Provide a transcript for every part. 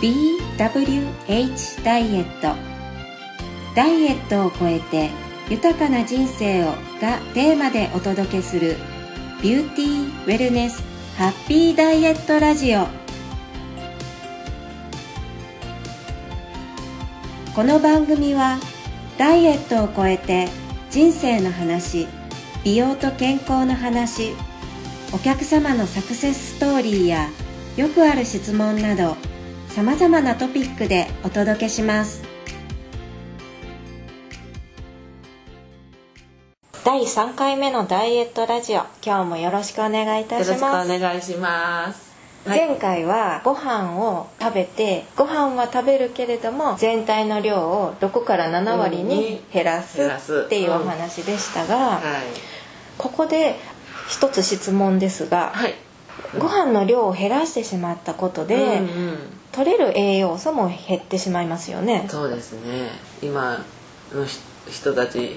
BWH ダイエット。ダイエットを超えて豊かな人生をがテーマでお届けするビューティーウェルネスハッピーダイエットラジオ。この番組はダイエットを超えて人生の話美容と健康の話お客様のサクセスストーリーやよくある質問などさまざまなトピックでお届けします。第3回目のダイエットラジオ。今日もよろしくお願いいたします。よろしくお願いします。前回はご飯を食べてご飯は食べるけれども全体の量を6から7割に減らすっていうお話でしたが、はい、ここで一つ質問ですが、はい、ご飯の量を減らしてしまったことで、うんうん、取れる栄養素も減ってしまいますよね。そうですね。今の人たち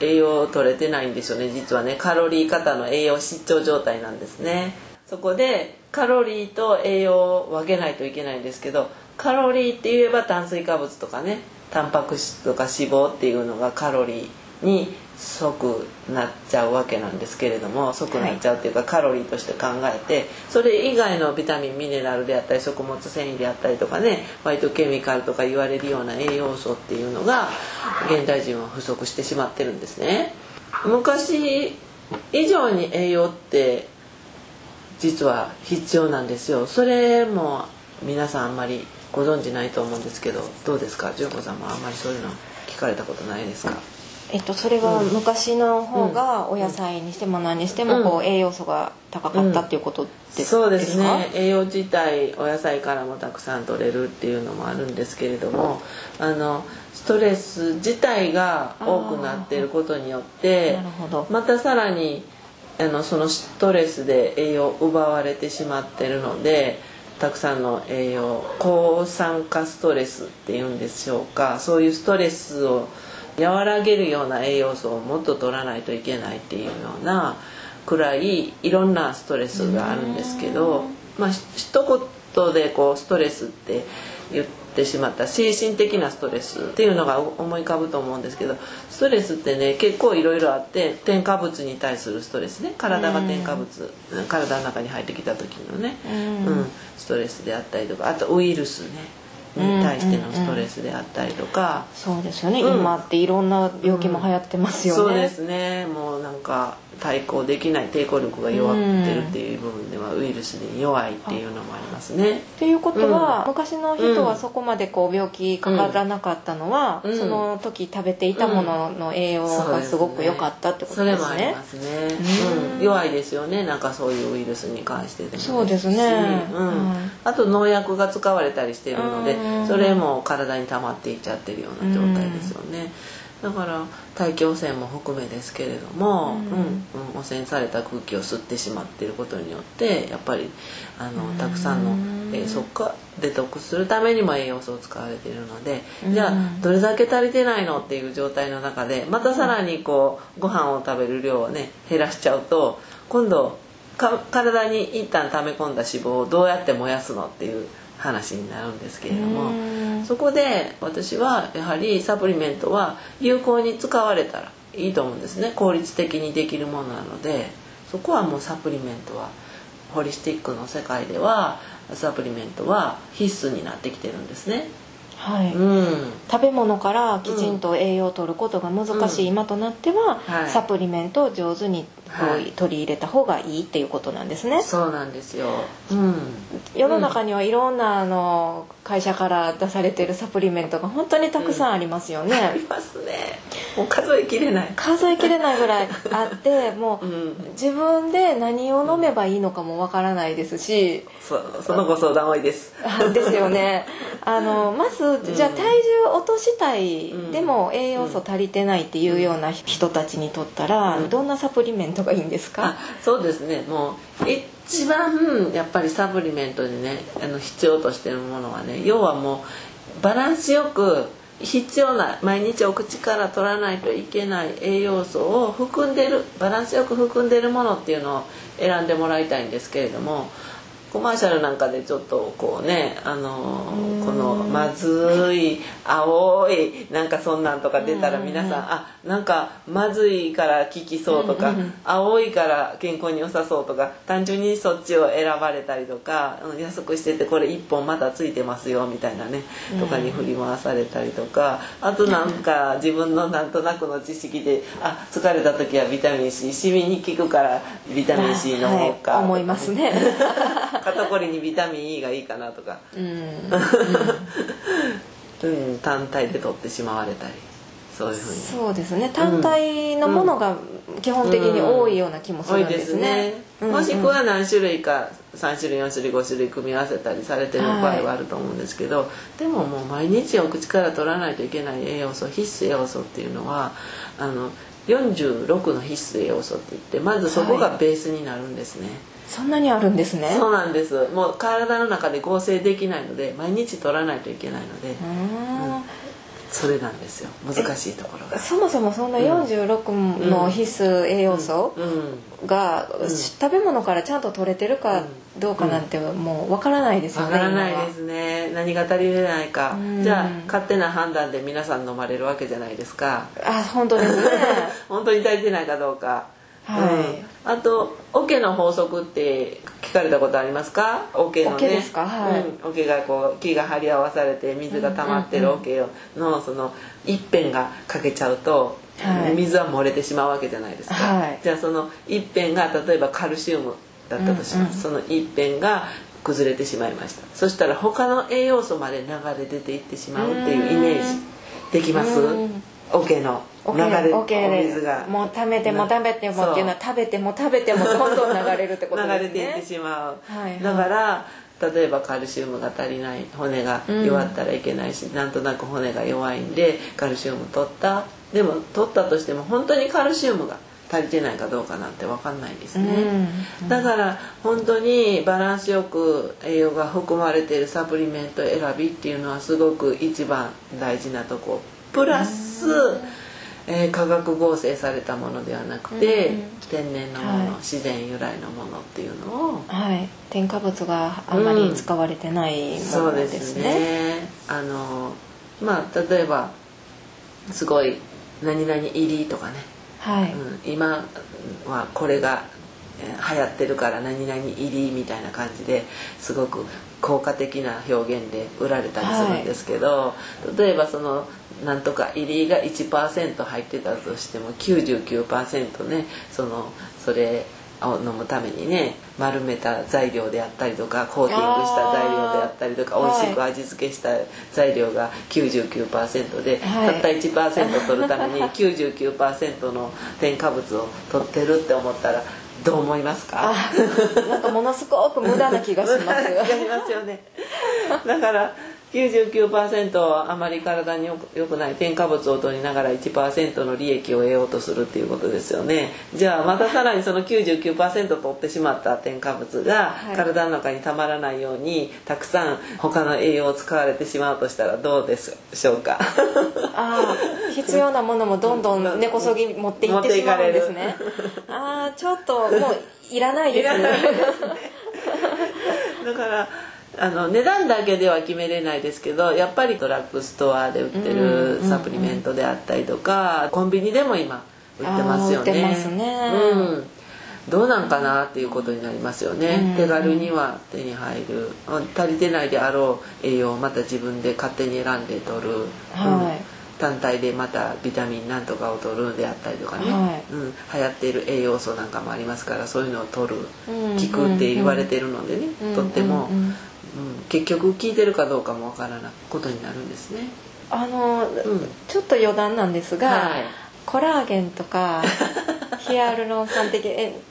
栄養取れてないんですよね。実はね。カロリー型の栄養失調状態なんですね。そこでカロリーと栄養を分けないといけないんですけどカロリーって言えば炭水化物とかね。タンパク質とか脂肪っていうのがカロリーに即なっちゃうわけなんですけれども即なっちゃうっていうか、カロリーとして考えてそれ以外のビタミンミネラルであったり食物繊維であったりとかねファイトケミカルとか言われるような栄養素っていうのが現代人は不足してしまってるんですね。昔以上に栄養って実は必要なんですよ。それも皆さんあんまりご存じないと思うんですけどどうですか？純子さんもあんまりそういうの聞かれたことないですか？えっと、それが昔の方がお野菜にしても何にしてもこう栄養素が高かったっていうことですか、そうですね。栄養自体お野菜からもたくさん取れるっていうのもあるんですけれどもあのストレス自体が多くなっていることによってまたさらにあのそのストレスで栄養を奪われてしまってるのでたくさんの栄養抗酸化ストレスっていうんでしょうかそういうストレスを和らげるような栄養素をもっと取らないといけないっていうようなくらいいろんなストレスがあるんですけどまあ一言でこうストレスって言ってしまった精神的なストレスっていうのが思い浮かぶと思うんですけどストレスってね結構いろいろあって添加物に対するストレスね。体が添加物体の中に入ってきた時のね、うん、ストレスであったりとかあとウイルスねに対してのストレスであったりとか、うんうんうん、そうですよね、うん、今っていろんな病気も流行ってますよね、そうですね。もうなんか対抗できない抵抗力が弱ってるっていう部分ではウイルスに弱いっていうのもありますね。っていうことは、うん、昔の人はそこまでこう病気かからなかったのは、うん、その時食べていたものの栄養がすごく良かったってことですね。それもありますね。うん、弱いですよね。なんかそういうウイルスに関してでも、そうですね。うん、あと農薬が使われたりしているので、それも体に溜まっていっちゃってるような状態ですよね。だから大気汚染も含めですけれども、うん、うん、汚染された空気を吸ってしまっていることによってやっぱりあのたくさんの、えー、そっかデトックスするためにも栄養素を使われているのでじゃあどれだけ足りてないのっていう状態の中でまたさらにこうご飯を食べる量をね減らしちゃうと今度体に一旦溜め込んだ脂肪をどうやって燃やすのっていう話になるんですけれどもそこで私はやはりサプリメントは有効に使われたらいいと思うんですね。効率的にできるものなので。そこはもうサプリメントはホリスティックの世界ではサプリメントは必須になってきてるんですね。はい、うん、食べ物からきちんと栄養を取ることが難しい今となっては、うん。はい、サプリメントを上手に取り入れた方がいいっていうことなんですね。そうなんですよ。うん、世の中にはいろんなあの会社から出されてるサプリメントが本当にたくさんありますよね。ありますね。もう数えきれない。数えきれないぐらいあって もう、自分で何を飲めばいいのかもわからないですし。そそのご相談多いです。ですよね。あのまずじゃあ体重落としたい、でも栄養素足りてないっていうような人たちにとったら、どんなサプリメントがいいんですか？そうですねもう一番やっぱりサプリメントにねあの必要としてるものはね要はもうバランスよく必要な毎日お口から取らないといけない栄養素を含んでるバランスよく含んでるものっていうのを選んでもらいたいんですけれどもコマーシャルなんかでちょっとこうねあのこのまずい青いなんかそんなんとか出たら皆さんあなんかまずいから効きそうとか青いから健康に良さそうとか単純にそっちを選ばれたりとか安くしててこれ1本まだついてますよみたいなねとかに振り回されたりとかあとなんか自分のなんとなくの知識であ疲れた時はビタミン C シミに効くからビタミン C 飲もうか、はい、思いますね 肩こりにビタミン E がいいかなとか、うん、うん、単体で取ってしまわれたり。そういうふうに。そうですね。単体のものが基本的に多いような気もするんですね,、もしくは何種類か3種類4種類5種類組み合わせたりされてる場合はあると思うんですけど、はい、でももう毎日お口から取らないといけない栄養素必須栄養素っていうのはあの46の必須栄養素って言ってまずそこがベースになるんですね。はいそんなにあるんですね。そうなんです。もう体の中で合成できないので毎日取らないといけないので、うん、それなんですよ。難しいところが。そもそもそんな46の必須栄養素が食べ物からちゃんと取れてるかどうかなんてもうわからないですよねわからないですね。何が足りないか。じゃあ勝手な判断で皆さん飲まれるわけじゃないですか。あ本当ですね。本当に足りてないかどうかはい、あと桶の法則って聞かれたことありますか？桶のね。桶ですか？はい、うん、桶がこう木が張り合わされて水が溜まってる桶のその一辺が欠けちゃうと、はい、水は漏れてしまうわけじゃないですか、はい、じゃあその一辺が例えばカルシウムだったとします、うんうん、その一辺が崩れてしまいました。そしたら他の栄養素まで流れ出ていってしまうっていうイメージできます？桶の流れるお水が。もう食べても食べてもっていうのは食べても食べてもどんどん流れるってことですね。流れていってしまう、はいはい、だから例えばカルシウムが足りない骨が弱ったらいけないし、うん、なんとなく骨が弱いんでカルシウム取った。でも取ったとしても本当にカルシウムが足りてないかどうかなんて分かんないんですね、うん、だから本当にバランスよく栄養が含まれているサプリメント選びっていうのはすごく一番大事なとこ。プラス、うんえー、化学合成されたものではなくて、うん、天然のもの、はい、自然由来のものっていうのを、はい、添加物があんまり使われてないものですね。そうですね。あのまあ例えばすごい何々入りとかね、はい。うん、今はこれが流行ってるから何々入りみたいな感じですごく効果的な表現で売られたりするんですけど、はい、例えばそのなんとか入りが1%入ってたとしても99%ねそのそれを飲むためにね丸めた材料であったりとかコーティングした材料であったりとか美味しく味付けした材料が99%で、はい、たった1%取るために99%の添加物を取ってるって思ったらどう思いますか？なんかものすごく無駄な気がしますやり ますよね。だから99%あまり体に良くない添加物を取りながら1%の利益を得ようとするっていうことですよね。じゃあまたさらにその99%取ってしまった添加物が体の中にたまらないようにたくさん他の栄養を使われてしまうとしたらどうでしょうか？ああ必要なものもどんどん根こそぎ持っていってしまうんですね。ああちょっともういらないですね。だからあの値段だけでは決めれないですけどやっぱりドラッグストアで売ってるサプリメントであったりとか、コンビニでも今売ってますよね。ね。うん。どうなんかなっていうことになりますよね、手軽には手に入る。足りてないであろう栄養をまた自分で勝手に選んで取る、はい、単体でまたビタミンなんとかを取るであったりとかね、はい、うん、流行っている栄養素なんかもありますからそういうのを取る、効くって言われてるのでね、とっても。うん、結局聞いてるかどうかもわからないことになるんですね。あの、うん、ちょっと余談なんですが、はい、コラーゲンとか ヒアルロン酸的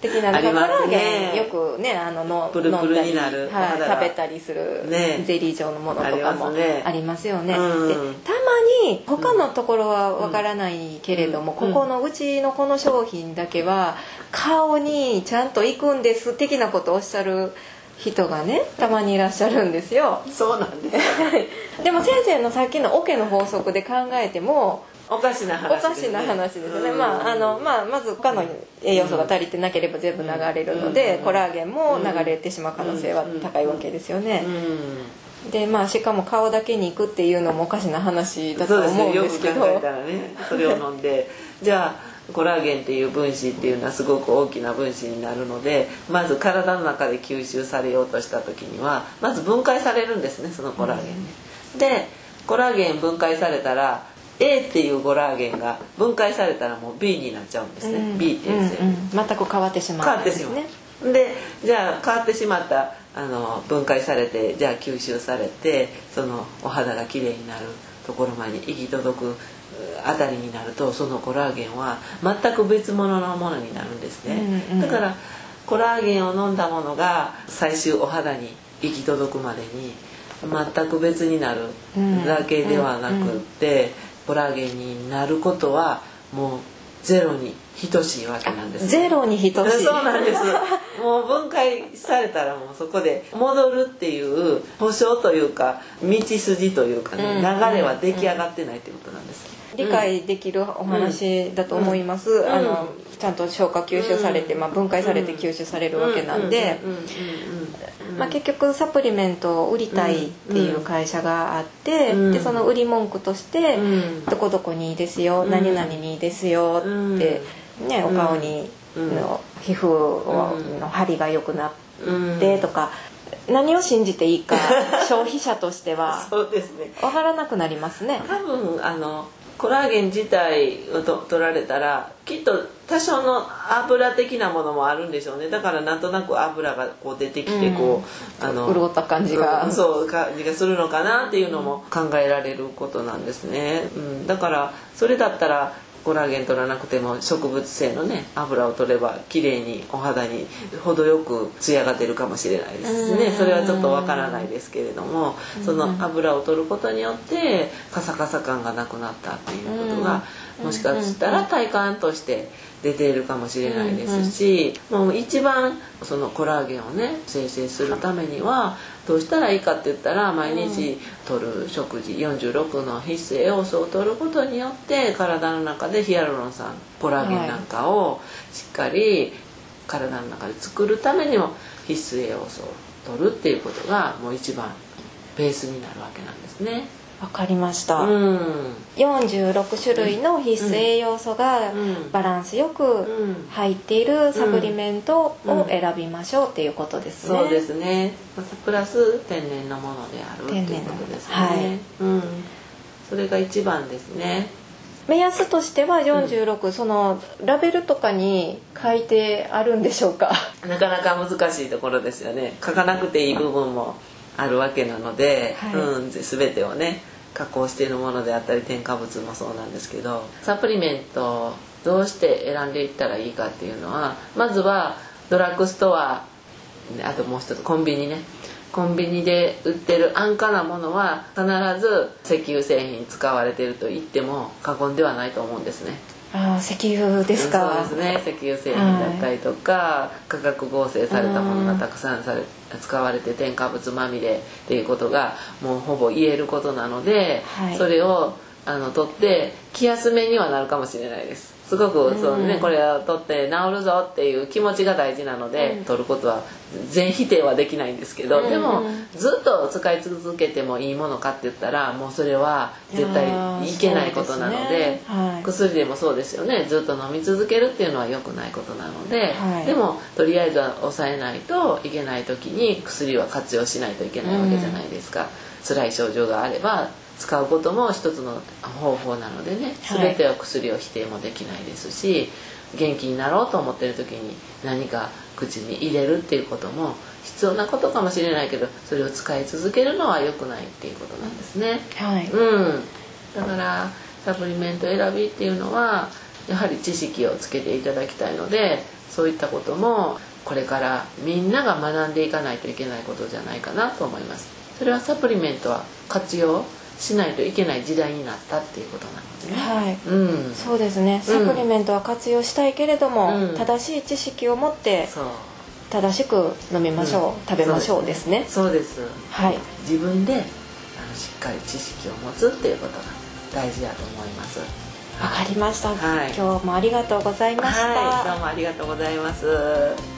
的な、ね、コラーゲンよくねあののプルプルになる、はい、食べたりする、ね、ゼリー状のものとかもありますよね。ねうん、でたまに他のところはわからないけれども、うん、ここのうちのこの商品だけは顔にちゃんといくんです的なことをおっしゃる人がねたまにいらっしゃるんですよ。そうなんです でも先生のさっきのオケの法則で考えてもおかしな話、ね、おかしな話ですね、まああのまあ、まず他の栄養素が足りてなければ全部流れるので、コラーゲンも流れてしまう可能性は高いわけですよね、でまあしかも顔だけに行くっていうのもおかしな話だと思うんですけど。そうですね。よく考えたらねそれを飲んで。じゃあコラーゲンっていう分子っていうのはすごく大きな分子になるのでまず体の中で吸収されようとした時にはまず分解されるんですねそのコラーゲンね。でコラーゲン分解されたら A っていうコラーゲンが分解されたらもう B になっちゃうんですね、うん、B っていう成分、うんうん、全く変わってしまう、変わってしまう。でじゃあ変わってしまったあの分解されてじゃあ吸収されてそのお肌がきれいになるところまで行き届くあたりになるとそのコラーゲンは全く別物のものになるんですね、うんうん、だからコラーゲンを飲んだものが最終お肌に行き届くまでに全く別になるだけではなくって、コラーゲンになることはもうゼロに等しいわけなんです、ね、ゼロに等しい。そうなんです。もう分解されたらもうそこで戻るっていう保証というか道筋というかね、流れは出来上がってないってことなんです、理解できるお話だと思います、うん、あのちゃんと消化吸収されて、まあ、分解されて吸収されるわけなんで、まあ、結局サプリメントを売りたいっていう会社があって、でその売り文句として「どこどこにいいですよ、何々にいいですよ」って、ね、お顔にの皮膚の張りが良くなってとか。何を信じていいか消費者としては そうですね。分からなくなりますね。多分あのコラーゲン自体をと取られたらきっと多少の油的なものもあるんでしょうね。だからなんとなく油がこう出てきてこう、うん、あの潤った感じが、うん、そう感じがするのかなっていうのも考えられることなんですね、うん、だからそれだったらコラーゲン取らなくても植物性のね油を取れば綺麗にお肌に程よくツヤが出るかもしれないですね。それはちょっとわからないですけれどもその油を取ることによってカサカサ感がなくなったっていうことがもしかしたら体感として出ているかもしれないですし、もう一番そのコラーゲンをね生成するためにはどうしたらいいかって言ったら毎日とる食事46の必須栄養素を取ることによって体の中でヒアルロン酸コラーゲンなんかをしっかり体の中で作るためにも必須栄養素を取るっていうことがもう一番ベースになるわけなんですね。わかりました、うん、46種類の必須栄養素がバランスよく入っているサプリメントを選びましょうっていうことですね、そうですね。プラス天然のものであるっていうことですね、はい、うん、それが一番ですね。目安としては46、うん、そのラベルとかに書いてあるんでしょうか？なかなか難しいところですよね。書かなくていい部分もあるわけなので、はい、うん、全てをね加工しているものであったり添加物もそうなんですけどサプリメントどうして選んでいったらいいかっていうのはまずはドラッグストアあともう一つコンビニねコンビニで売ってる安価なものは必ず石油製品使われてると言っても過言ではないと思うんですね。あ石油ですか。そうですね。石油製品だったりとか、はい、化学合成されたものがたくさんされ使われて添加物まみれっていうことがもうほぼ言えることなので、はい、それをあの取って気休めにはなるかもしれないですすごくそうね、これを取って治るぞっていう気持ちが大事なので、うん、取ることは全否定はできないんですけど、うん、でもずっと使い続けてもいいものかって言ったらもうそれは絶対いけないことなので、ね。はい、薬でもそうですよね。ずっと飲み続けるっていうのは良くないことなので、はい、でもとりあえずは抑えないといけない時に薬は活用しないといけないわけじゃないですか。うん、辛い症状があれば使うことも一つの方法なのでね全ては薬を否定もできないですし、元気になろうと思ってる時に何か口に入れるっていうことも必要なことかもしれないけどそれを使い続けるのは良くないっていうことなんですね。はい、うん、だからサプリメント選びっていうのはやはり知識をつけていただきたいのでそういったこともこれからみんなが学んでいかないといけないことじゃないかなと思います。それはサプリメントは活用しないといけない時代になったっていうことなのでね。はい、うん、そうですね。サプリメントは活用したいけれども、うん、正しい知識を持って正しく飲みましょう、うん、食べましょうですね。そうです。はい。自分であのしっかり知識を持つっていうことが大事だと思います。わかりました、はい、今日もありがとうございました、はい、どうもありがとうございます